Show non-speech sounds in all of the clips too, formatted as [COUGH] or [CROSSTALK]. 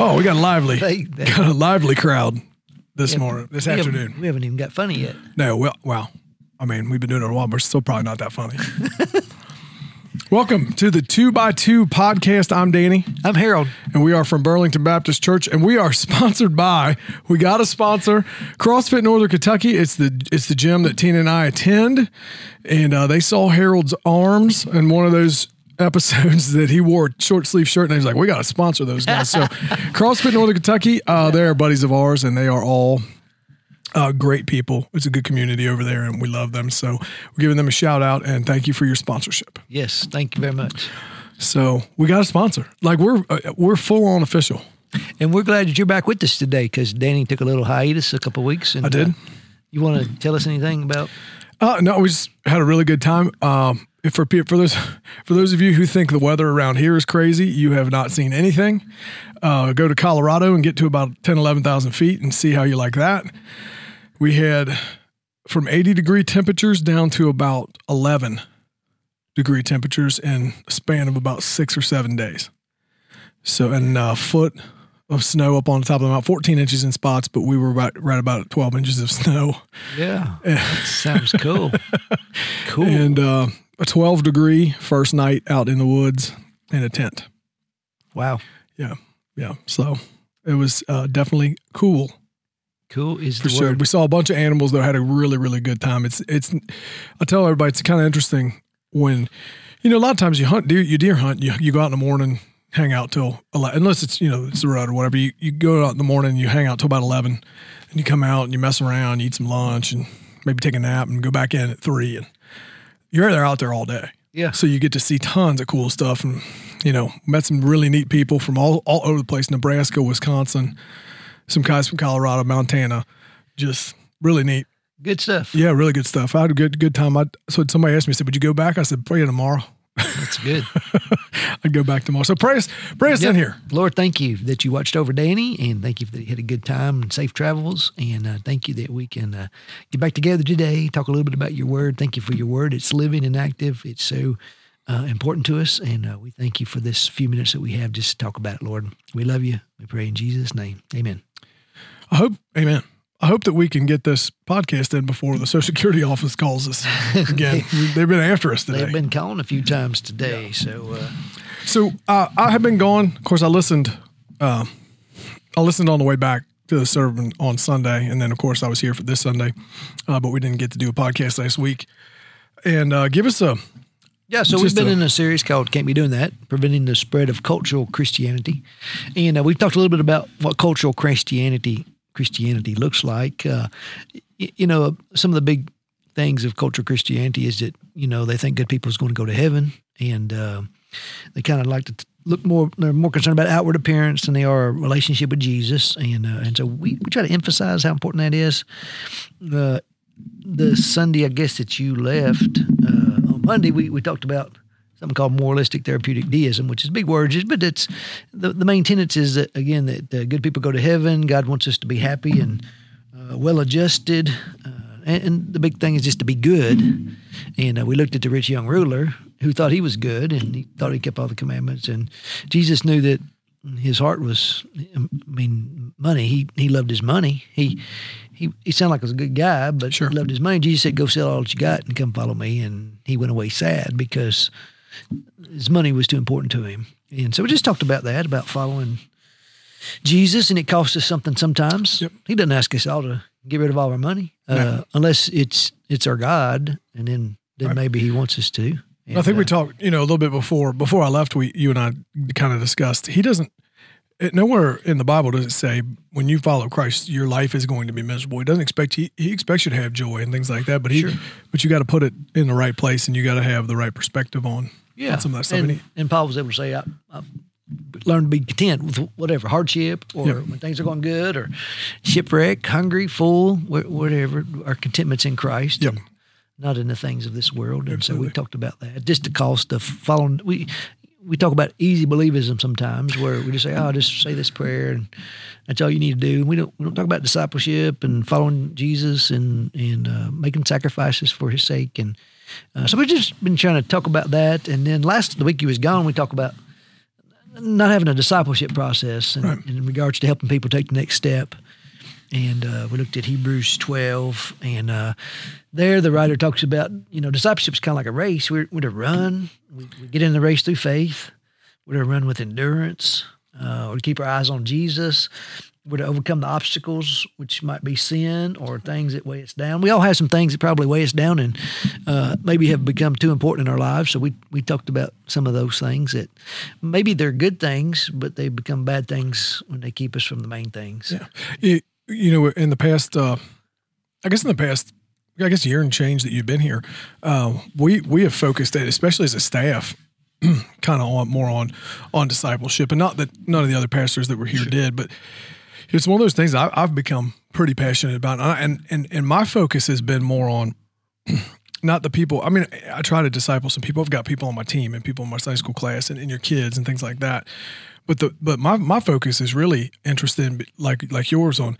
Oh, we got a lively, They- they- [LAUGHS] got a lively crowd this morning, this We haven't- afternoon. We haven't even got funny yet. No, well, well, I mean, we've been doing it a while, but we're still probably not that funny. [LAUGHS] Welcome to the Two by Two podcast. I'm Danny, I'm Harold. and we are from Burlington Baptist Church, and we are [LAUGHS] sponsored by. We got a sponsor, CrossFit Northern Kentucky. It's the it's the gym that Tina and I attend, and uh, they saw Harold's arms and one of those episodes [LAUGHS] that he wore short sleeve shirt, and he's like, "We got to sponsor those guys." So, [LAUGHS] CrossFit Northern Kentucky, uh, they are buddies of ours, and they are all uh, great people. It's a good community over there, and we love them. So we're giving them a shout out and thank you for your sponsorship. Yes, thank you very much. So we got a sponsor. Like we're uh, we're full on official. And we're glad that you're back with us today because Danny took a little hiatus a couple of weeks. And, I did. uh, you want to tell us anything about? Uh, no, we just had a really good time. Um, for for those for those of you who think the weather around here is crazy, you have not seen anything. Uh, go to Colorado and get to about 10, 11,000 feet and see how you like that. We had from 80 degree temperatures down to about 11 degree temperatures in a span of about six or seven days. So, and a foot of snow up on the top of the mountain, 14 inches in spots, but we were about, right about 12 inches of snow. Yeah, [LAUGHS] sounds cool. [LAUGHS] cool. and uh, a 12 degree first night out in the woods in a tent. wow, Yeah. Yeah. So it was uh, definitely cool cool is for the sure. word. We saw a bunch of animals that had a really, really good time. It's, it's, I tell everybody it's kind of interesting when, you know, a lot of times you hunt deer, you deer hunt, you, you go out in the morning, hang out till 11, unless it's, you know, it's the road or whatever. You, you go out in the morning, you hang out till about 11 and you come out and you mess around, you eat some lunch and maybe take a nap and go back in at three and you're there out there all day. Yeah. So you get to see tons of cool stuff and, you know, met some really neat people from all, all over the place Nebraska, Wisconsin, some guys from Colorado, Montana. Just really neat. Good stuff. Yeah, really good stuff. I had a good good time. I so somebody asked me, said, Would you go back? I said, Pray tomorrow. That's good. [LAUGHS] I'd go back tomorrow. So pray us, pray us Yep. in here. Lord, thank you that you watched over Danny, and thank you that he had a good time and safe travels. And uh, thank you that we can uh, get back together today, talk a little bit about your word. Thank you for your word. It's living and active. It's so uh, important to us, and uh, we thank you for this few minutes that we have just to talk about it, Lord. We love you. We pray in Jesus' name. Amen. I hope, amen. I hope that we can get this podcast in before the Social Security [LAUGHS] office calls us again. [LAUGHS] They've been after us today. They've been calling a few times today, so uh, So uh, I have been gone. Of course, I listened. Uh, I listened on the way back to the sermon on Sunday, and then of course I was here for this Sunday, uh, but we didn't get to do a podcast last week. And uh, give us a Yeah, so we've been a- in a series called "Can't Be Doing That: Preventing the Spread of Cultural Christianity," and uh, we've talked a little bit about what cultural Christianity Christianity looks like. Uh, you know, some of the big things of cultural Christianity is that you know they think good people is going to go to heaven, and uh, they kind of like to look more. They're more concerned about outward appearance than they are a relationship with Jesus, and uh, and so we, we try to emphasize how important that is. Uh, the Sunday, I guess that you left uh, on Monday, we, we talked about something called moralistic therapeutic deism, which is big words, but it's the, the main tenets is that again that uh, good people go to heaven. God wants us to be happy and uh, well adjusted, uh, and, and the big thing is just to be good. And uh, we looked at the rich young ruler who thought he was good and he thought he kept all the commandments, and Jesus knew that his heart was, I mean, money. He he loved his money. He he he sounded like he was a good guy, but Sure. he loved his money. Jesus said, "Go sell all that you got and come follow me." And he went away sad because his money was too important to him. And so we just talked about that, about following Jesus, and it costs us something sometimes. Yep. He doesn't ask us all to get rid of all our money, uh, unless it's it's our God, and then then Right. maybe He wants us to. I think we uh, talked, you know, a little bit before before I left. We, you and I, kind of discussed. He doesn't. It, nowhere in the Bible does it say when you follow Christ, your life is going to be miserable. He doesn't expect he, he expects you to have joy and things like that. But he, Sure. but you got to put it in the right place, and you got to have the right perspective on yeah. on some of that. And, And and Paul was able to say, I, I learned to be content with whatever hardship or Yep. when things are going good or shipwreck, hungry, full, whatever. Our contentment's in Christ. Yep. Not in the things of this world. And so we talked about that. Just the cost of following. We we talk about easy believism sometimes, where we just say, "Oh, just say this prayer, and that's all you need to do." We don't we don't talk about discipleship and following Jesus and and uh, making sacrifices for His sake. And uh, so we've just been trying to talk about that. And then last the week he was gone, we talked about not having a discipleship process in, Right. in regards to helping people take the next step. And uh, we looked at Hebrews 12, and uh, there the writer talks about, you know, discipleship is kind of like a race. We're, we're to run, we, we get in the race through faith, we're to run with endurance, uh, we're to keep our eyes on Jesus, we're to overcome the obstacles, which might be sin or things that weigh us down. We all have some things that probably weigh us down and uh, maybe have become too important in our lives. So we, we talked about some of those things that maybe they're good things, but they become bad things when they keep us from the main things. Yeah. You, you know, in the past, uh, I guess in the past, I guess year and change that you've been here, uh, we we have focused, it, especially as a staff, [CLEARS THROAT] kind of on more on on discipleship, and not that none of the other pastors that were here did, but it's one of those things I, I've become pretty passionate about, and, I- and and and my focus has been more on. [CLEARS THROAT] Not the people. I mean, I try to disciple some people. I've got people on my team and people in my Sunday school class and, and your kids and things like that. But the but my my focus is really interested in like like yours on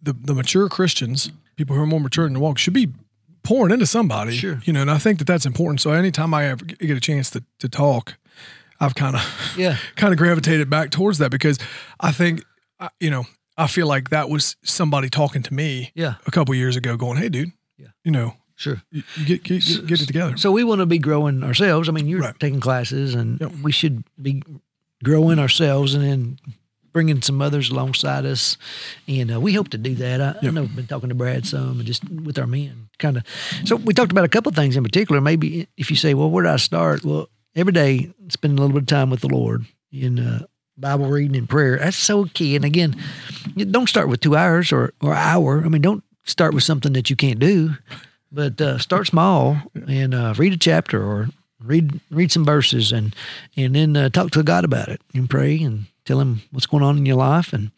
the the mature Christians, people who are more mature in the walk, should be pouring into somebody. Sure. You know, and I think that that's important. So anytime I ever get a chance to to talk, I've kind of Yeah. [LAUGHS] kind of gravitated back towards that because I think I- you know I feel like that was somebody talking to me Yeah. a couple years ago, going, "Hey, dude, Yeah. you know, Sure. you, you get, get get get it together." So we want to be growing ourselves. I mean, you're Right. taking classes, and Yep. we should be growing ourselves, and then bringing some others alongside us. And uh, we hope to do that. I, I Yep. know I've been talking to Brad some, and just with our men, kind of. So we talked about a couple of things in particular. Maybe if you say, "Well, where do I start?" Well, every day spend a little bit of time with the Lord in uh, Bible reading and prayer. That's so key. And again, don't start with two hours or or hour. I mean, don't start with something that you can't do but uh, start small and uh, read a chapter or read read some verses and and then uh, talk to God about it and pray and tell him what's going on in your life and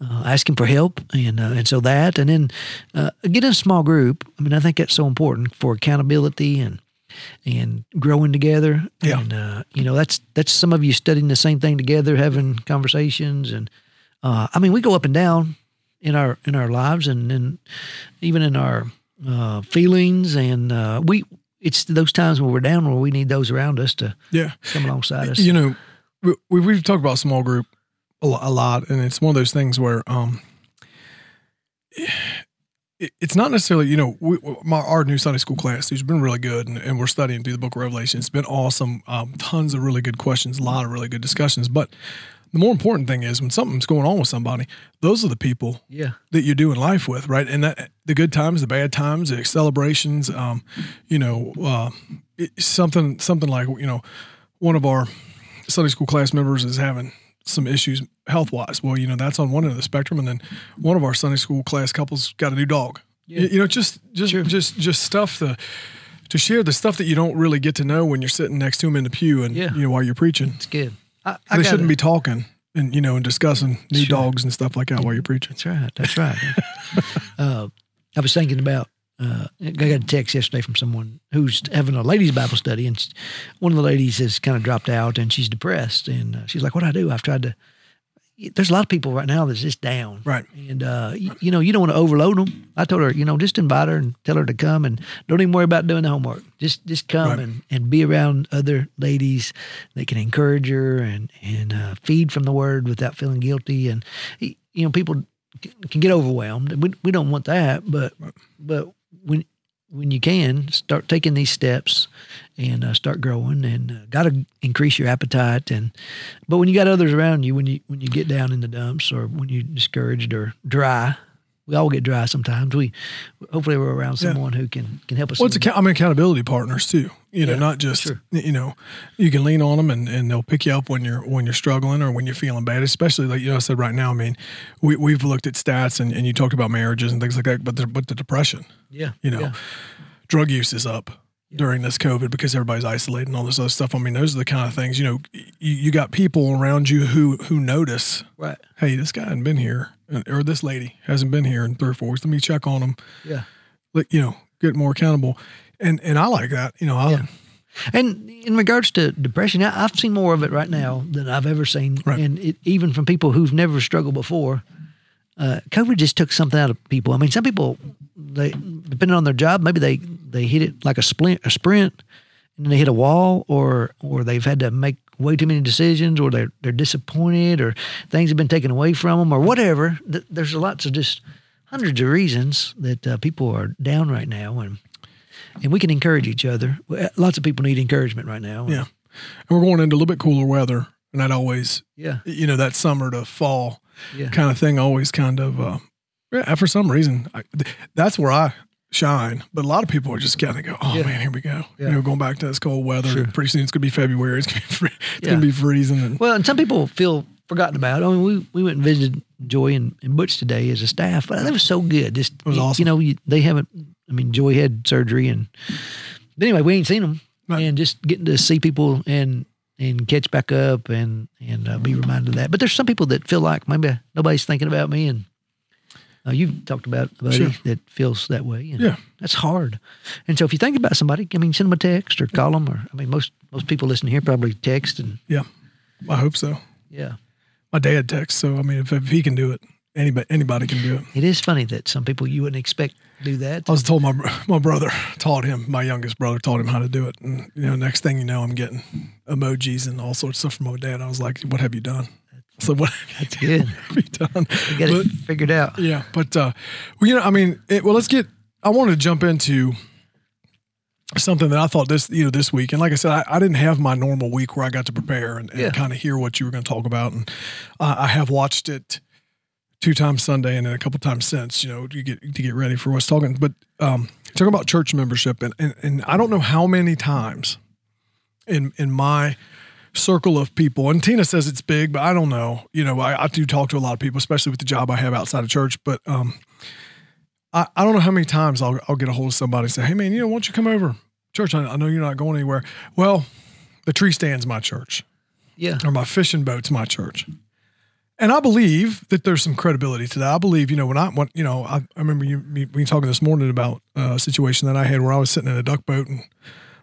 uh, ask him for help and uh, and so that and then uh, get in a small group. I mean, I think that's so important for accountability and and growing together. Yeah. And uh, you know, that's that's some of you studying the same thing together, having conversations and uh, I mean, we go up and down in our in our lives and and even in our uh, feelings and uh, we it's those times when we're down where we need those around us to Yeah. come alongside us. You know, we, we- we've talked about small group a lot, a lot, and it's one of those things where um, it's not necessarily you know we, my our new Sunday school class who's been really good, and, and we're studying through the Book of Revelation. It's been awesome. Um, tons of really good questions, a lot of really good discussions. But the more important thing is when something's going on with somebody, those are the people yeah, that you're doing life with, right? And that the good times, the bad times, the celebrations, um, you know, uh, it, something something like you know, one of our Sunday school class members is having some issues health wise. Well, you know, that's on one end of the spectrum, and then one of our Sunday school class couples got a new dog. Yeah. You, you know, just just Sure. just just stuff to to share the stuff that you don't really get to know when you're sitting next to them in the pew and Yeah. you know while you're preaching. it's good. I, I they shouldn't be talking and you know and discussing new Sure. dogs and stuff like that while you're preaching. That's right. That's right. [LAUGHS] uh, I was thinking about. Uh, I got a text yesterday from someone who's having a ladies' Bible study, and one of the ladies has kind of dropped out, and she's depressed, and uh, she's like, "What do I do? I've tried to." There's a lot of people right now that's just down, Right. And uh, y- you know, you don't want to overload them. I told her, you know, just invite her and tell her to come, and don't even worry about doing the homework. Just just come Right. and, and be around other ladies that can encourage her and and uh, feed from the Word without feeling guilty. And you know, people can get overwhelmed. We we don't want that, but but when when you can start taking these steps and uh, start growing and uh, got to increase your appetite and but when you got others around you when you when you get down in the dumps or when you're discouraged or dry we all get dry sometimes we hopefully we're around Yeah. someone who can can help us Well, it's through account- I mean accountability partners too. You know, Yeah, not just sure. you know, you can lean on them and, and they'll pick you up when you're when you're struggling or when you're feeling bad. Especially like you know, I said right now. I mean, we we've looked at stats and, and you talked about marriages and things like that. But the, but the depression, yeah you know, yeah. drug use is up during this COVID because everybody's isolated and all this other stuff. I mean, those are the kind of things. You know, you, you got people around you who who notice. right Hey, this guy hasn't been here, or this lady hasn't been here in three or four weeks. Let me check on them. yeah Like you know, get more accountable. And and I like that. You know, I, Yeah. And in regards to depression, I- I've seen more of it right now than I've ever seen, Right. and it, even from people who've never struggled before. Uh, COVID just took something out of people. I mean, some people, they depending on their job, maybe they they hit it like a splint, a sprint, and then they hit a wall, or or they've had to make way too many decisions, or they're they're disappointed, or things have been taken away from them, or whatever. There's lots of just hundreds of reasons that uh, people are down right now, and and we can encourage each other. Lots of people need encouragement right now. Yeah. And we're going into a little bit cooler weather. And that always, yeah, you know, that summer to fall yeah. kind of thing always kind of, uh, yeah, for some reason, I, that's where I shine. But a lot of people are just kind of go, oh Yeah. man, here we go. Yeah. You know, going back to this cold weather. Sure. Pretty soon it's going to be February. It's going to be, free, it's Yeah. going to be freezing. And, Well, and some people feel forgotten about. I mean, we, we went and visited Joy and, and Butch today as a staff, but that was so good. Just it was you, awesome. You know, you, they haven't. I mean, Joy had surgery, and but anyway, we ain't seen them, Right. and just getting to see people and and catch back up and and uh, be reminded of that. But there's some people that feel like maybe nobody's thinking about me, and uh, you've talked about a buddy Sure. that feels that way. And Yeah. that's hard. And so if you think about somebody, I mean, send them a text or call them, or I mean, most most people listening here probably text and yeah, I hope so. yeah. My dad texts. So, I mean, if, if he can do it, anybody, anybody can do it. It is funny that some people you wouldn't expect do that. I was told my my brother taught him, my youngest brother taught him how to do it. And, you know, next thing you know, I'm getting emojis and all sorts of stuff from my dad. I was like, what have you done? So what That's good. [LAUGHS] you done? You got it figured out. Yeah, but uh, well, you know, I mean, it, well, let's get. I wanted to jump into something that I thought this, you know, this week, and like I said, I, I didn't have my normal week where I got to prepare and, and Yeah. kind of hear what you were going to talk about, and uh, I have watched it two times Sunday and then a couple times since, you know, to get to get ready for what's talking. But um, talking about church membership, and, and and I don't know how many times in in my circle of people, and Tina says it's big, but I don't know. You know, I, I do talk to a lot of people, especially with the job I have outside of church. But um, I, I don't know how many times I'll, I'll get a hold of somebody and say, hey, man, you know, why don't you come over? Church, I, I know you're not going anywhere. Well, the tree stand's my church, Yeah. or my fishing boat's my church. And I believe that there's some credibility to that. I believe, you know, when I, when, you know, I, I remember you, me, we talking this morning about a situation that I had where I was sitting in a duck boat and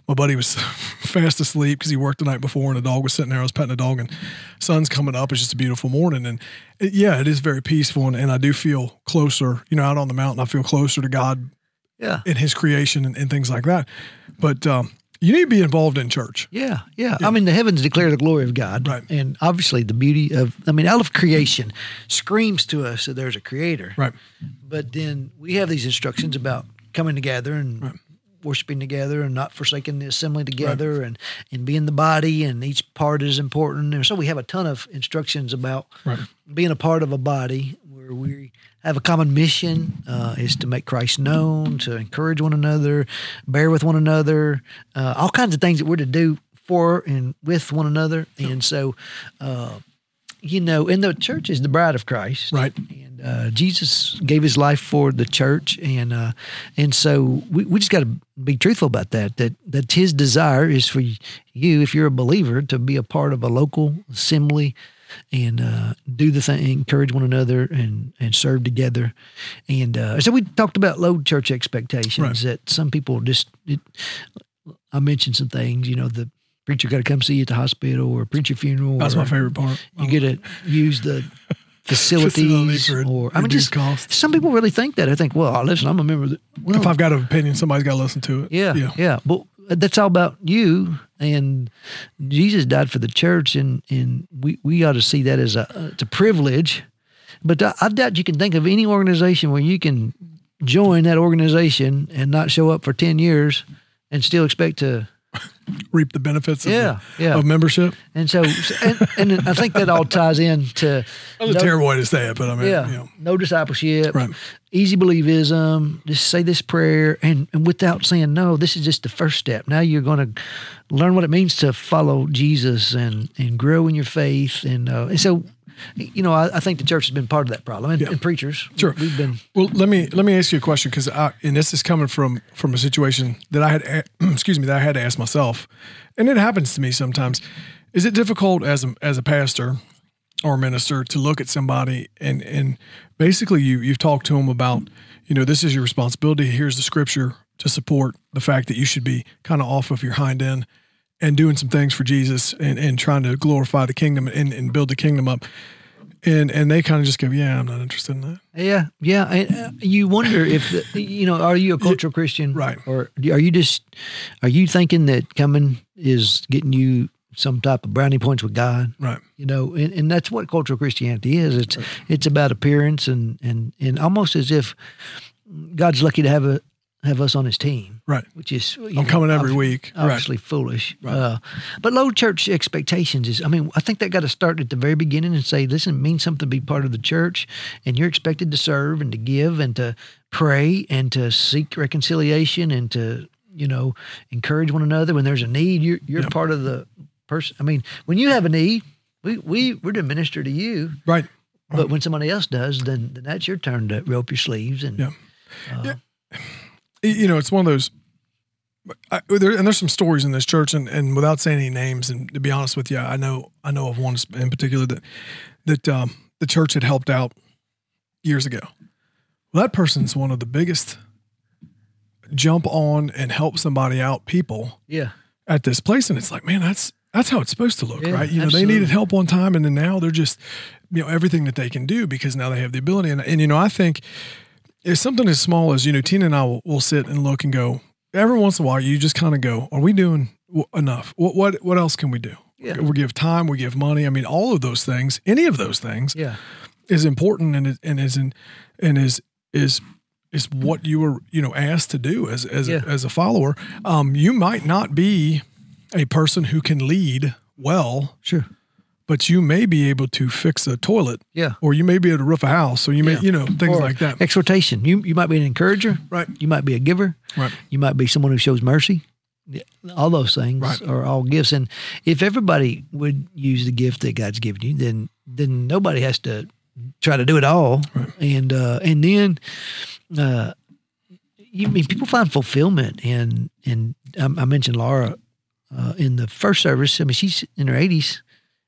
my buddy was [LAUGHS] fast asleep because he worked the night before and the dog was sitting there. I was petting the dog and sun's coming up. It's just a beautiful morning. And it, yeah, it is very peaceful. And, and I do feel closer, you know, out on the mountain, I feel closer to God Yeah. in his creation and, and things like that. But um, you need to be involved in church. Yeah, yeah. I mean, the heavens declare the glory of God, Right. And obviously, the beauty of, I mean, all of creation screams to us that there's a creator, Right. But then we have these instructions about coming together and worshiping together and not forsaking the assembly together and, and being the body, and each part is important. And so we have a ton of instructions about Right. being a part of a body where we have a common mission uh, is to make Christ known, to encourage one another, bear with one another, uh, all kinds of things that we're to do for and with one another. And so, uh, you know, and the church is the bride of Christ, Right. And uh, Jesus gave His life for the church, and uh, and so we, we just got to be truthful about that. That that His desire is for you, if you're a believer, to be a part of a local assembly and uh, do the thing, encourage one another, and and serve together. And uh, so we talked about low church expectations that some people just. It, I mentioned some things, you know, the preacher got to come see you at the hospital or preach your funeral. That's my favorite part. You get to use the facilities, Facility or I mean, just cost. some people really think that. I think, well, listen, I'm a member of the. Well, if I've got an opinion, somebody's got to listen to it. yeah, Yeah. yeah, But that's all about you. And Jesus died for the church, and and we we ought to see that as a uh, it's a privilege. But I, I doubt you can think of any organization where you can join that organization and not show up for ten years and still expect to. Reap the benefits of, Yeah, the, yeah. of membership. And so, and, and I think that all ties in to [LAUGHS] That's a no- terrible way to say it, but I mean, yeah, you know, no discipleship, Right. easy believism. Just say this prayer, and, and without saying no, this is just the first step. Now you're going to learn what it means to follow Jesus and and grow in your faith, and uh, and so, you know, I, I think the church has been part of that problem, and, Yeah. and preachers. Sure. we've been. Well, let me let me ask you a question because and this is coming from from a situation that I had [CLEARS THROAT] excuse me that I had to ask myself, and it happens to me sometimes. Is it difficult as a as a pastor or minister to look at somebody and and basically you you've talked to them about you know this is your responsibility. Here's the scripture to support the fact that you should be kind of off of your hind end and doing some things for Jesus and, and trying to glorify the kingdom and, and build the kingdom up. And and they kind of just go, yeah, I'm not interested in that. Yeah, yeah. And, uh, you wonder if the, you know, are you a cultural Christian, Right. Or are you just are you thinking that coming is getting you some type of brownie points with God. Right. You know, and, and that's what cultural Christianity is. It's it's about appearance and and and almost as if God's lucky to have a have us on His team. Right. Which is I'm know, coming every week. Right. Obviously foolish. Uh, but low church expectations is. I mean, I think that got to start at the very beginning and say, listen, it means something to be part of the church, and you're expected to serve and to give and to pray and to seek reconciliation and to you know encourage one another when there's a need. You're you're part of the person. I mean, when you have a need, we we we're to minister to you. Right. But when somebody else does, then, then that's your turn to rope your sleeves and Yeah. You know, it's one of those. I, there, and there's some stories in this church, and, and without saying any names, and to be honest with you, I know I know of one in particular that that um, the church had helped out years ago. Well, that person's one of the biggest jump on and help somebody out people yeah, at this place, and it's like, man, that's that's how it's supposed to look, Yeah, right? You know, absolutely. they needed help one time, and then now they're just, you know, everything that they can do because now they have the ability, and and you know, I think it's something as small as you know, Tina and I will, will sit and look and go. Every once in a while, you just kind of go, "Are we doing w- enough? What what what else can we do?" Yeah. We give time, we give money. I mean, all of those things, any of those things, yeah, is important and is, and is in, and is is is what you were you know asked to do as as Yeah. a, as a follower. Um, you might not be a person who can lead well, sure, but you may be able to fix a toilet, yeah. or you may be able to roof a house, or you may Yeah. you know things Or like that. Exhortation. You you might be an encourager. Right. You might be a giver. Right. You might be someone who shows mercy. Yeah, All those things Right. are all gifts, and if everybody would use the gift that God's given you, then then nobody has to try to do it all, and uh, and then uh, you I mean people find fulfillment in in I, I mentioned Laura uh, in the first service. I mean she's in her eighties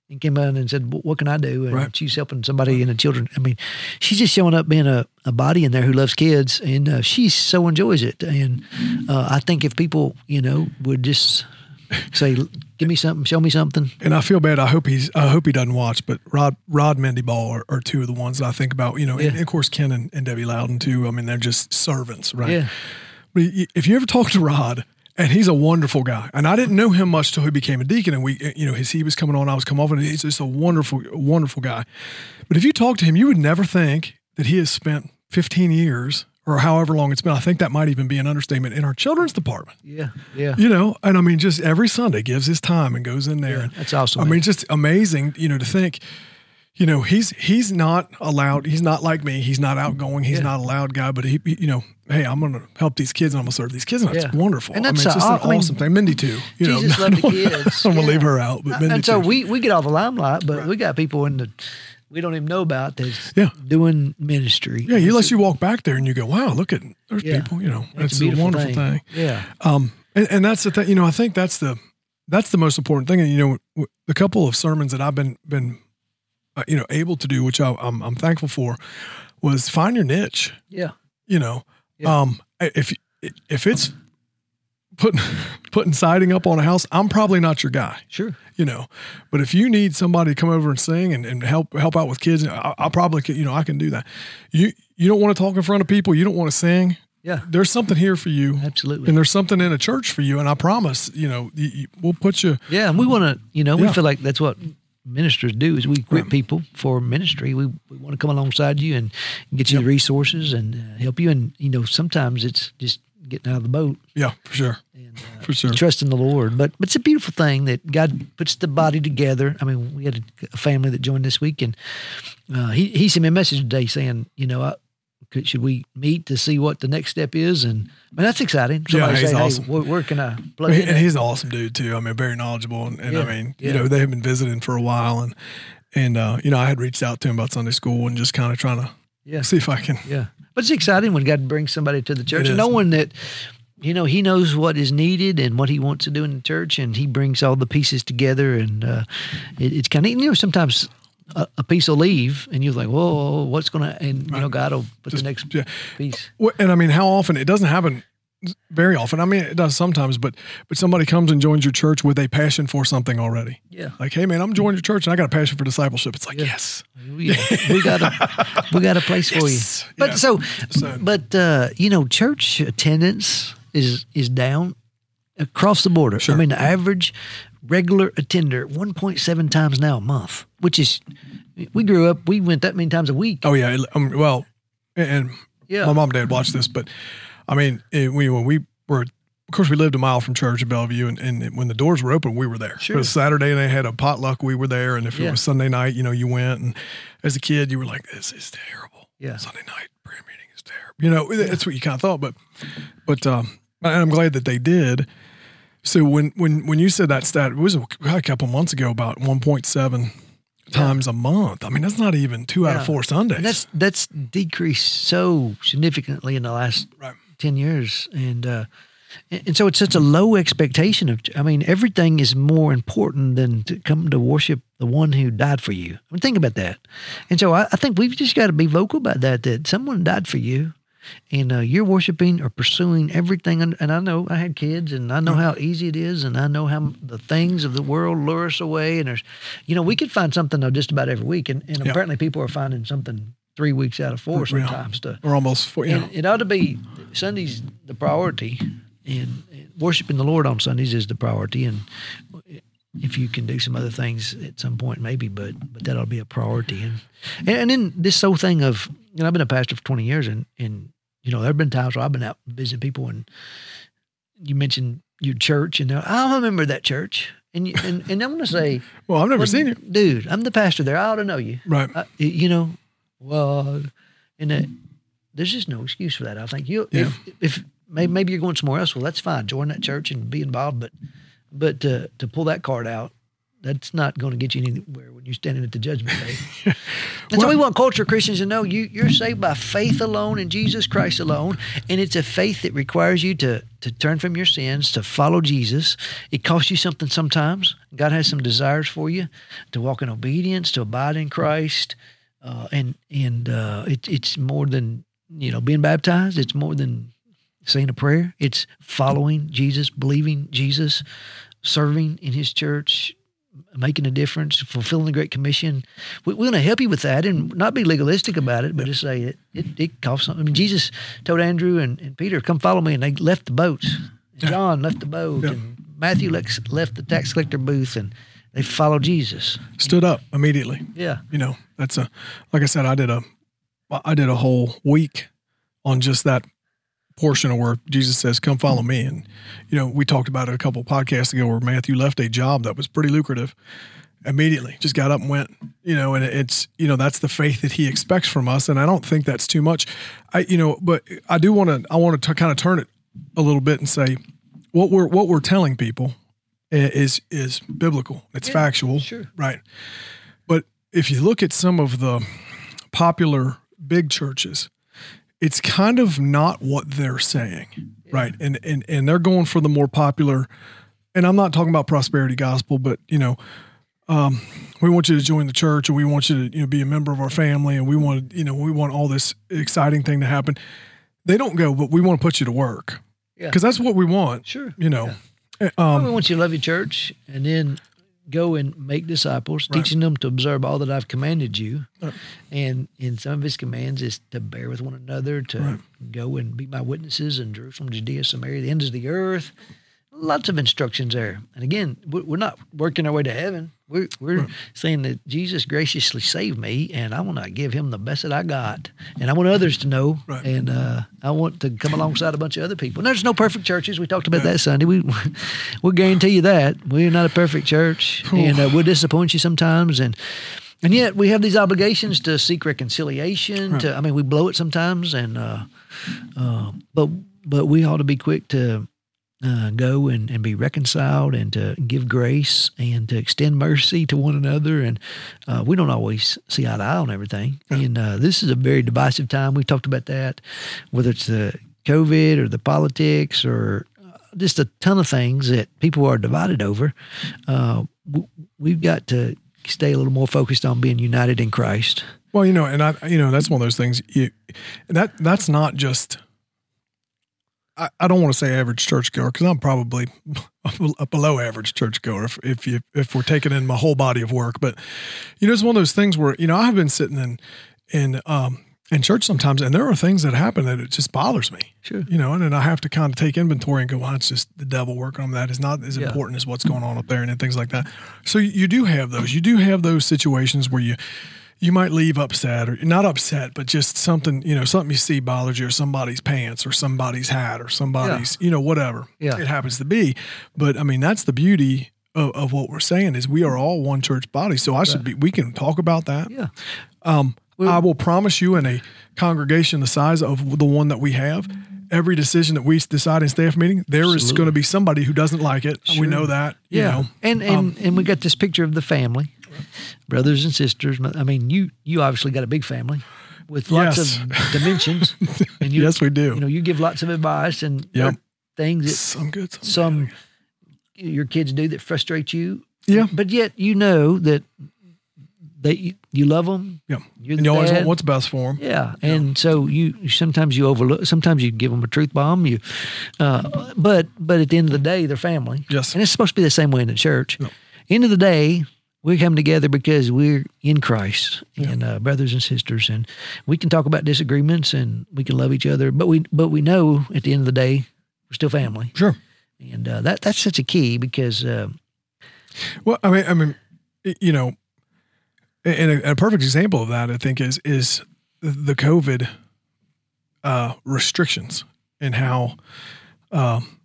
and came out and said, "What can I do?" And Right. she's helping somebody and the children. I mean, she's just showing up being a, a body in there who loves kids, and uh, she so enjoys it. And uh, I think if people, you know, would just say, "Give me something, show me something," and I feel bad. I hope he's. I hope he doesn't watch. But Rod, Rod Mendyball are, are two of the ones that I think about. You know, and, Yeah. of course Ken and, and Debbie Loudon too. I mean, they're just servants, right? yeah, But if you ever talk to Rod, and he's a wonderful guy, and I didn't know him much till he became a deacon, and we, uh, you know, his he was coming on, I was coming off, and he's just a wonderful, wonderful guy. But if you talk to him, you would never think that he has spent 15 years or however long it's been. I think that might even be an understatement in our children's department. yeah, yeah. You know, and I mean, just every Sunday gives his time and goes in there. Yeah, and, that's awesome, I man. mean, just amazing. You know, to think, you know, he's he's not allowed. He's not like me. He's not outgoing. He's Yeah. not a loud guy. But he, you know, hey, I'm going to help these kids and I'm going to serve these kids, and that's Yeah. wonderful. And I mean, that's it's just a- an I mean, awesome thing. Mindy too. You Jesus know, loved the [LAUGHS] kids. I'm going to leave her out, but Mindy and so too. we we get all the limelight, but we got people in the we don't even know about that's Yeah. doing ministry. yeah, you let you walk back there and you go, wow, look at there's Yeah. people. You know, It's it's, a a, wonderful thing. thing. Yeah, Um, and, and that's the thing, you know, I think that's the, that's the most important thing. And, you know, the couple of sermons that I've been, been, uh, you know, able to do, which I, I'm, I'm thankful for was find your niche, yeah, you know, Yeah. um, if, if it's putting, [LAUGHS] putting siding up on a house, I'm probably not your guy, sure. you know, but if you need somebody to come over and sing and, and help, help out with kids, I, I'll probably, can- you know, I can do that. You, you don't want to talk in front of people. You don't want to sing. Yeah, There's something here for you absolutely. and there's something in a church for you. And I promise, you know, you, you- we'll put you. Yeah, and we want to, you know, we Yeah. feel like that's what ministers do is we equip people for ministry. We, we want to come alongside you and get you the resources and uh, help you. And you know, sometimes it's just getting out of the boat Yeah, for sure, and uh, for sure. trusting the Lord. But but it's a beautiful thing that God puts the body together. I mean, we had a, a family that joined this week, and uh, he he sent me a message today saying, you know, I, could, should we meet to see what the next step is? And I mean, that's exciting. Yeah, he's say, awesome. hey, where, where can I plug in? and he's an awesome dude too. I mean, very knowledgeable, and, and Yeah, I mean, yeah. you know, they have been visiting for a while, and and uh, you know, I had reached out to him about Sunday school and just kind of trying to yeah. see if I can. Yeah. But it's exciting when God brings somebody to the church and knowing that, you know, he knows what is needed and what he wants to do in the church and he brings all the pieces together. And uh, it, it's kind of, you know, sometimes a, a piece of leave and you're like, whoa, what's going to, and, you know, God will put Just- the next yeah. piece. And I mean, how often it doesn't happen very often. I mean, it does sometimes, but but somebody comes and joins your church with a passion for something already. Yeah. Like, hey man, I'm joining your church and I got a passion for discipleship. It's like, Yeah. yes, We, we got a we got a place for you. But Yeah. so, So- but uh, you know, church attendance is is down across the border. Sure. I mean, the average regular attender 1.7 times now a month, which is, we grew up, we went that many times a week. Oh yeah. Um, well, and Yeah. my mom and dad watched this, but I mean, it, we when we were, of course, we lived a mile from church in Bellevue, and, and when the doors were open, we were there. Sure. It was Saturday and they had a potluck, we were there, and if Yeah. it was Sunday night, you know, you went, and as a kid, you were like, "This is terrible." Yeah. Sunday night prayer meeting is terrible. You know, that's what you kind of thought, but but um, and I'm glad that they did. So when when when you said that stat, it was a, a couple months ago about 1.7 times a month. I mean, that's not even two out of four Sundays. And that's that's decreased so significantly in the last Right. ten years, and uh, and and so it's such a low expectation of. I mean, everything is more important than to come to worship the one who died for you. I mean, think about that. And so I, I think we've just got to be vocal about that. That someone died for you. And uh, you're worshiping or pursuing everything, and, and I know I had kids, and I know how easy it is, and I know how the things of the world lure us away. And there's, you know, we could find something though just about every week, and, and Yeah. apparently people are finding something three weeks out of four Yeah. sometimes to or almost four. And it ought to be Sunday's the priority, and, and worshiping the Lord on Sundays is the priority. And if you can do some other things at some point, maybe, but but that ought to be a priority. And and, and then this whole thing of you know I've been a pastor for twenty years, and and you know there have been times where I've been out visiting people, and you mentioned your church, and they're, oh, I remember that church. And, you, and and I'm gonna say, [LAUGHS] well, I've never well, seen you. dude. I'm the pastor there. I ought to know you. Right. I, you know, well, and that, there's just no excuse for that. I think you, if, if maybe, maybe you're going somewhere else, well, that's fine. Join that church and be involved, but but to to pull that card out, that's not going to get you anywhere when you're standing at the judgment day. [LAUGHS] and so we want culture Christians to know you you're saved by faith alone in Jesus Christ alone, and it's a faith that requires you to to turn from your sins, to follow Jesus. It costs you something sometimes. God has some desires for you to walk in obedience, to abide in Christ, uh, and and uh, it, it's more than you know being baptized. It's more than saying a prayer. It's following Jesus, believing Jesus, serving in His church, making a difference, fulfilling the Great Commission. We, we're going to help you with that and not be legalistic about it, but just say it, it, it costs something. I mean, Jesus told Andrew and, and Peter, come follow me, and they left the boats. [LAUGHS] John left the boat, Yeah. and Matthew left, left the tax collector booth, and they followed Jesus. Stood up immediately. Yeah. You know, that's a like I said, I did a I did a whole week on just that portion of where Jesus says, "Come follow me." And you know, we talked about it a couple podcasts ago where Matthew left a job that was pretty lucrative immediately, just got up and went. You know, and it's you know that's the faith that he expects from us, and I don't think that's too much. I you know, but I do want to I want to kind of turn it a little bit and say what we're what we're telling people is is biblical. It's factual, sure. right? But if you look at some of the popular big churches, it's kind of not what they're saying, right? And and and they're going for the more popular. And I'm not talking about prosperity gospel, but you know, um, we want you to join the church, and we want you to you know be a member of our family, and we want you know we want all this exciting thing to happen. They don't go, but we want to put you to work Yeah. because that's what we want. Sure. You know, Well, um, we want you to love your church and then go and make disciples, Right. teaching them to observe all that I've commanded you. Right. And in some of his commands is to bear with one another, to Right. go and be my witnesses in Jerusalem, Judea, Samaria, the ends of the earth. Lots of instructions there. And again, we- we're not working our way to heaven. We're, we're saying that Jesus graciously saved me, and I want to give him the best that I got. And I want others to know. Right. And uh, I want to come alongside a bunch of other people. And there's no perfect churches. We talked about that Sunday. We, [LAUGHS] we'll guarantee you that. We're not a perfect church. And uh, we'll disappoint you sometimes. And and yet we have these obligations to seek reconciliation. To I mean, we blow it sometimes, and uh, uh, but but we ought to be quick to uh, go and, and be reconciled and to give grace and to extend mercy to one another. And uh, we don't always see eye to eye on everything. And uh, this is a very divisive time. We've talked about that, whether it's the COVID or the politics or uh, just a ton of things that people are divided over. Uh, we've got to stay a little more focused on being united in Christ. Well, you know, and I, you know, that's one of those things. You, that that's not just. I, I don't want to say average churchgoer because I'm probably [LAUGHS] a below average churchgoer if, if you if we're taking in my whole body of work. But you know, it's one of those things where you know I've been sitting in in um, in church sometimes, and there are things that happen that it just bothers me. Sure. You know, and then I have to kind of take inventory and go, well, it's just the devil working on that. It's not as Yeah. important as what's going on up there and things like that. So you, you do have those. You do have those situations where you you might leave upset or not upset, but just something, you know, something you see bothers you or somebody's pants or somebody's hat or somebody's, you know, whatever Yeah. it happens to be. But I mean, that's the beauty of, of what we're saying is we are all one church body. So I should be, we can talk about that. Yeah. Um, I will promise you, in a congregation the size of the one that we have, every decision that we decide in staff meeting, there is Absolutely. going to be somebody who doesn't like it. We know that. You Yeah. know, and and and we got this picture of the family, brothers and sisters. I mean, you you obviously got a big family with lots Yes. of [LAUGHS] dimensions, and you yes, we do. you know you give lots of advice and Yep. things that some good, some, some your kids do that frustrate you. Yeah. but yet you know that they you, you love them. yeah. You always want what's best for them. Yeah, and so you sometimes you overlook. Sometimes you give them a truth bomb. You, uh, but but at the end of the day, they're family. Yes. and it's supposed to be the same way in the church. End of the day, we come together because we're in Christ and uh, brothers and sisters, and we can talk about disagreements and we can love each other. But we but we know at the end of the day, we're still family, Sure. and uh, that that's such a key because uh, Well, I mean, I mean, you know, and a, a perfect example of that, I think, is is the COVID uh, restrictions and how um,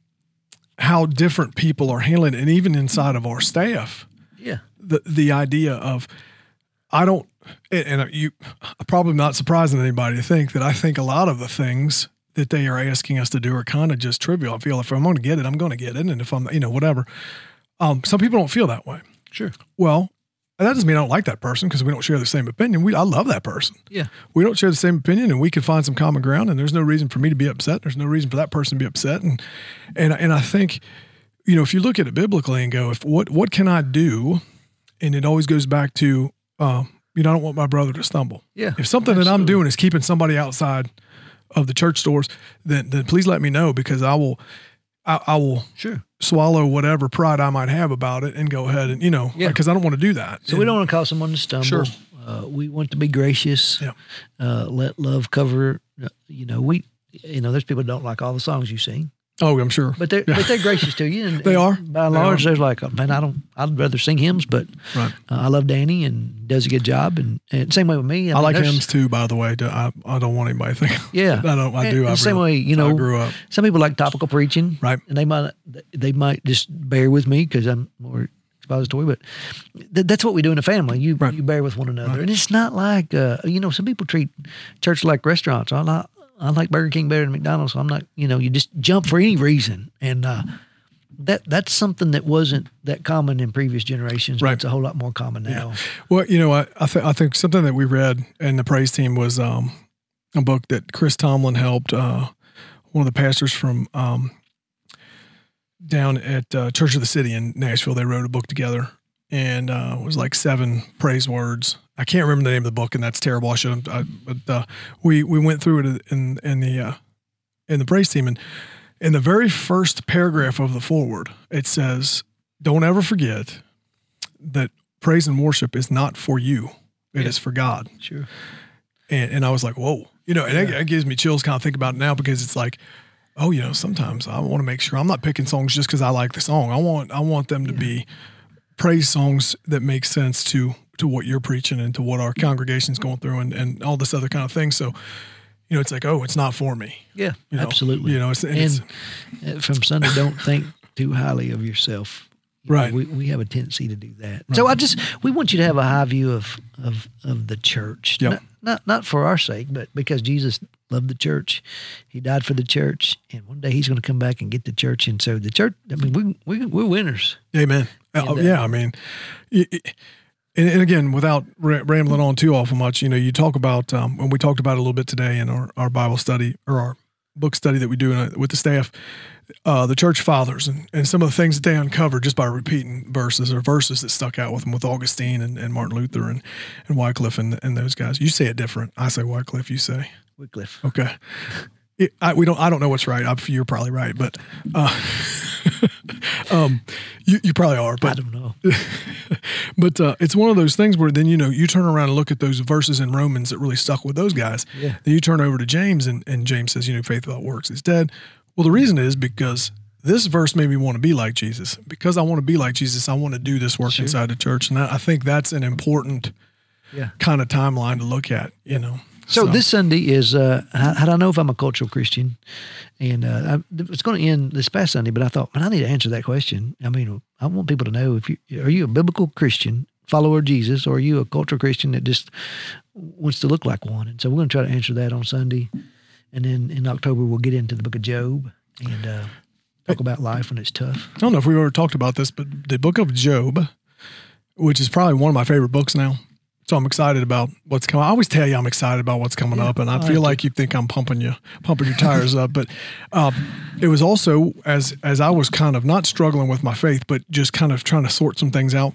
how different people are handling it, and even inside of our staff, yeah, the the idea of I don't, and and you probably not surprising anybody to think that I think a lot of the things that they are asking us to do are kind of just trivial. I feel if I'm going to get it, I'm going to get it, and if I'm, you know, whatever. Um, some people don't feel that way. sure, Well, that doesn't mean I don't like that person because we don't share the same opinion. We I love that person. yeah, We don't share the same opinion, and we can find some common ground. And there's no reason for me to be upset. There's no reason for that person to be upset. And and and I think, you know, if you look at it biblically and go, if what what can I do, and it always goes back to, um, you know, I don't want my brother to stumble. yeah. If something that I'm doing is keeping somebody outside of the church doors, then then please let me know because I will, I, I will Sure. swallow whatever pride I might have about it and go ahead and you know Yeah. because I don't want to do that. So we don't want to cause someone to stumble. Sure. Uh, we want to be gracious. Yeah. Uh, let love cover. uh, You know, we. You know, there's people that don't like all the songs you sing, Oh, I'm sure. but they're but they're gracious to you. And, [LAUGHS] They and are. By and large, are. they're like, oh, man, I don't. I'd rather sing hymns, but Right. uh, I love Danny and does a good job. And, and same way with me. I, mean, like hymns too, by the way. I, I don't want anybody to think. Yeah. [LAUGHS] I don't. I And- do. and I same really- way, you know, I grew up. Some people like topical preaching, Right. And they might they might just bear with me because I'm more expository, but th- that's what we do in a family. You Right. you bear with one another, and it's not like uh, you know some people treat church like restaurants. I I like Burger King better than McDonald's. So I'm not you know you just jump for any reason, and uh, that that's something that wasn't that common in previous generations. but Right. It's a whole lot more common now. Well, you know, I I, th- I think something that we read in the praise team was um, a book that Chris Tomlin helped uh, one of the pastors from um, down at uh, Church of the City in Nashville. They wrote a book together, and uh, it was like seven praise words. I can't remember the name of the book, and that's terrible. I should. I, but uh, we we went through it in in the uh, in the praise team, and in the very first paragraph of the forward, it says, "Don't ever forget that praise and worship is not for you; it is Yeah. for God." Sure. And, and I was like, whoa, you know, and that, that gives me chills kind of think about it now because it's like, oh, you know, sometimes I want to make sure I'm not picking songs just because I like the song. I want I want them to be praise songs that make sense to to what you're preaching and to what our congregation's going through and, and all this other kind of thing. So, you know, it's like, oh, it's not for me. Yeah, You know, absolutely. You know, it's, and and uh, from Sunday, don't think too highly of yourself. You know, Right. we, we have a tendency to do that. So I just we want you to have a high view of of of the church. Yep. Not, not not for our sake, but because Jesus loved the church. He died for the church, and one day he's going to come back and get the church. And so the church. I mean, we we we're winners. Amen. And, uh, yeah, I mean, y- y- and, and again, without ra- rambling on too awful much, you know, you talk about, um, and we talked about it a little bit today in our, our Bible study or our book study that we do a, with the staff, uh, the church fathers and, and some of the things that they uncovered just by repeating verses or verses that stuck out with them with Augustine and, and Martin Luther and, and Wycliffe and, and those guys. You say it different. I say Wycliffe, you say. Wycliffe. Okay. It, I, we don't. I don't know what's right. I, you're probably right, but uh, [LAUGHS] um, you you probably are. I But don't know. [LAUGHS] But uh, it's one of those things where then you know you turn around and look at those verses in Romans that really stuck with those guys. Yeah. Then you turn over to James and, and James says, you know, faith without works is dead. Well, the reason is because this verse made me want to be like Jesus. Because I want to be like Jesus, I want to do this work inside the church, and I, I think that's an important Yeah. kind of timeline to look at. You know. So, this Sunday is uh, how, how do I know if I'm a cultural Christian? And uh, I, it's going to end this past Sunday, but I thought, man, I need to answer that question. I mean, I want people to know if you are you a biblical Christian follower of Jesus, or are you a cultural Christian that just wants to look like one? And so we're going to try to answer that on Sunday, and then in October we'll get into the Book of Job and uh, talk about life when it's tough. I don't know if we've ever talked about this, but the book of Job, which is probably one of my favorite books now. So I'm excited about what's coming. I always tell you I'm excited about what's coming up, and I feel like you think I'm pumping you, pumping your tires up. But um, it was also as as I was kind of not struggling with my faith, but just kind of trying to sort some things out.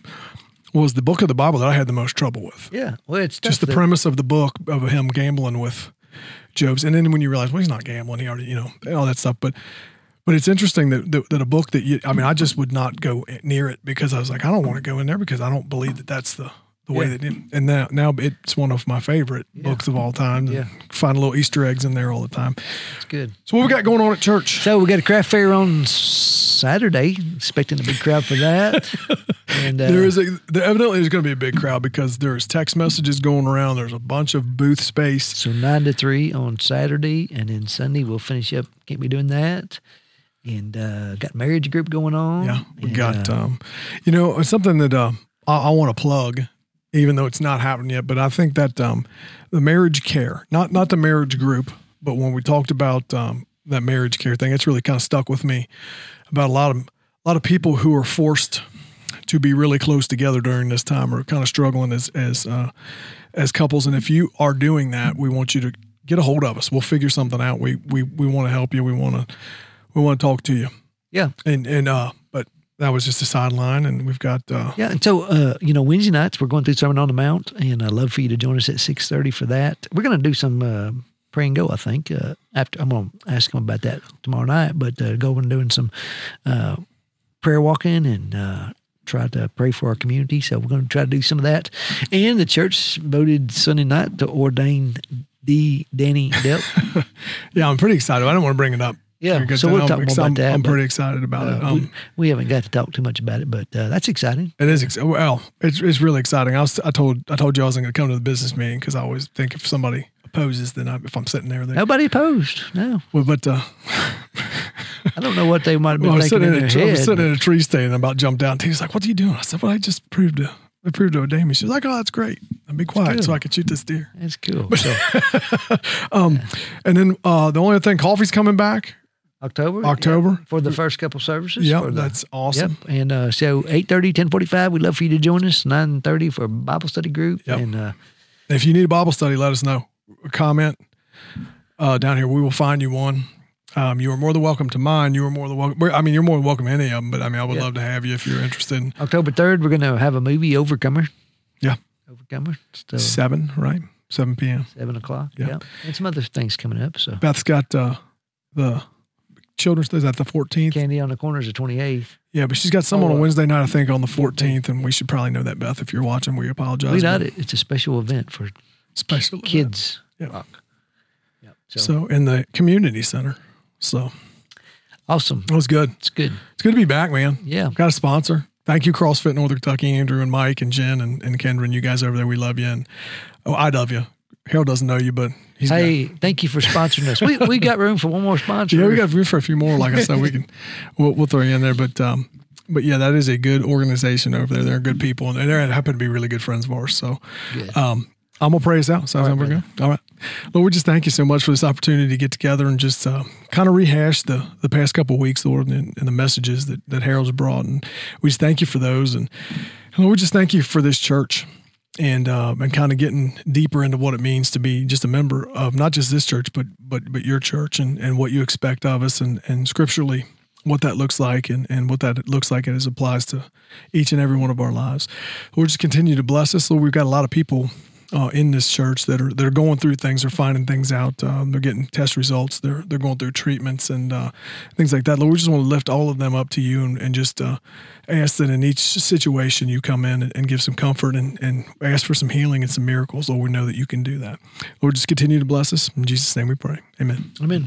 Was the book of the Bible that I had the most trouble with? Yeah, well, it's Just the tough premise of the book of him gambling with Job's, and then when you realize, well, he's not gambling, he already, you know, all that stuff. But but it's interesting that, that that a book that you, I mean, I just would not go near it because I was like, I don't want to go in there because I don't believe that that's the the way Yeah. that. It, and now now it's one of my favorite books of all time. Yeah. find little Easter eggs in there all the time. It's good. So what we got going on at church? So we got a craft fair on Saturday. Expecting a big crowd for that. [LAUGHS] And uh, There is a there evidently there's going to be a big crowd because there's text messages going around. There's a bunch of booth space. so nine to three on Saturday, and then Sunday we'll finish up. Can't be doing that. And uh, got marriage group going on. Yeah, we And, got uh, um, you know, something that uh, I, I want to plug, even though it's not happening yet. But I think that um, the marriage care, not not the marriage group, but when we talked about um, that marriage care thing, it's really kind of stuck with me about a lot of a lot of people who are forced to be really close together during this time or kind of struggling as as uh, as couples. And if you are doing that, we want you to get a hold of us. We'll figure something out. We we we want to help you. We want to we want to talk to you yeah, and and uh but that was just a sideline and we've got uh yeah. And so uh, you know, Wednesday nights we're going through Sermon on the Mount, and I'd love for you to join us at six thirty for that. We're going to do some uh, pray and go. I think uh, after I'm going to ask them about that tomorrow night, but uh, go and doing some uh, prayer walking and uh, try to pray for our community. So we're going to try to do some of that. And the church voted Sunday night to ordain D. Danny Delp. [LAUGHS] yeah i'm pretty excited i don't want to bring it up Yeah, so we'll talk more about I'm, that, I'm pretty excited about it Uh, um we, we haven't got to talk too much about it, but uh, that's exciting. it is ex- well it's, it's really exciting i was i told i told you i wasn't going to come to the business meeting because i always think if somebody opposes then I, if i'm sitting there they Nobody opposed. No, well, but uh I don't know what they might have been well, I was thinking sitting, in in their a, I was sitting in a tree stand and about jumped down he's like what are you doing i said well i just proved to I proved to Odame. She's like, "Oh, that's great. And be quiet so I can shoot this deer." That's cool. So [LAUGHS] Um, and then uh, the only other thing, coffee's coming back. October. October. yeah, for the first couple services. Yeah, the- that's awesome. Yep. And uh, so 8.30, 10.45, we'd love for you to join us. 9.30 for Bible study group. Yep. And uh, If you need a Bible study, let us know. Comment uh, down here. We will find you one. Um, you are more than welcome to mine. You are more than welcome. I mean, you're more than welcome to any of them. But I mean, I would Yeah. love to have you if you're interested. in October 3rd, we're going to have a movie, Overcomer. Yeah. Overcomer. So Seven, right? Seven p.m. 7 o'clock. Yeah. Yeah. And some other things coming up. So Beth's got uh, the children's. Is that the 14th? Candy on the Corners the 28th. Yeah, but she's got some on Oh, a uh, Wednesday night, I think, on the 14th, and we should probably know that, Beth. If you're watching, we apologize. We got it. It's a special event for Special kids. Yeah. Rock. Yep. So, So in the community center. So awesome. it was good. It's good. It's good to be back, man. Yeah. Got a sponsor. Thank you, CrossFit Northern Kentucky, Andrew and Mike and Jen and, and Kendra and you guys over there. We love you. And oh, I love you. Harold doesn't know you, but he's got- Hey, thank you for sponsoring us. We we got room for one more sponsor. [LAUGHS] yeah, we got room for a few more. Like I said, we can we'll, we'll throw you in there. But um, but yeah, that is a good organization over there. They're good people, and they happen to be really good friends of ours. So um, I'm gonna pray us out. Sounds we're good. All right, Lord, we just thank you so much for this opportunity to get together and just uh, kind of rehash the the past couple of weeks, Lord, and, and the messages that that Harold's brought, and we just thank you for those, and, and Lord, we just thank you for this church. And uh, and kind of getting deeper into what it means to be just a member of not just this church, but but but your church, and, and what you expect of us, and and scripturally what that looks like and, and what that looks like as applies to each and every one of our lives. Lord, just continue to bless us. Lord, we've got a lot of people uh, in this church that are that are going through things, they're finding things out. Um, they're getting test results. They're they're going through treatments and uh, things like that. Lord, we just want to lift all of them up to you and, and just uh, ask that in each situation you come in and, and give some comfort and, and ask for some healing and some miracles. Lord, we know that you can do that. Lord, just continue to bless us. In Jesus' name we pray. Amen. Amen.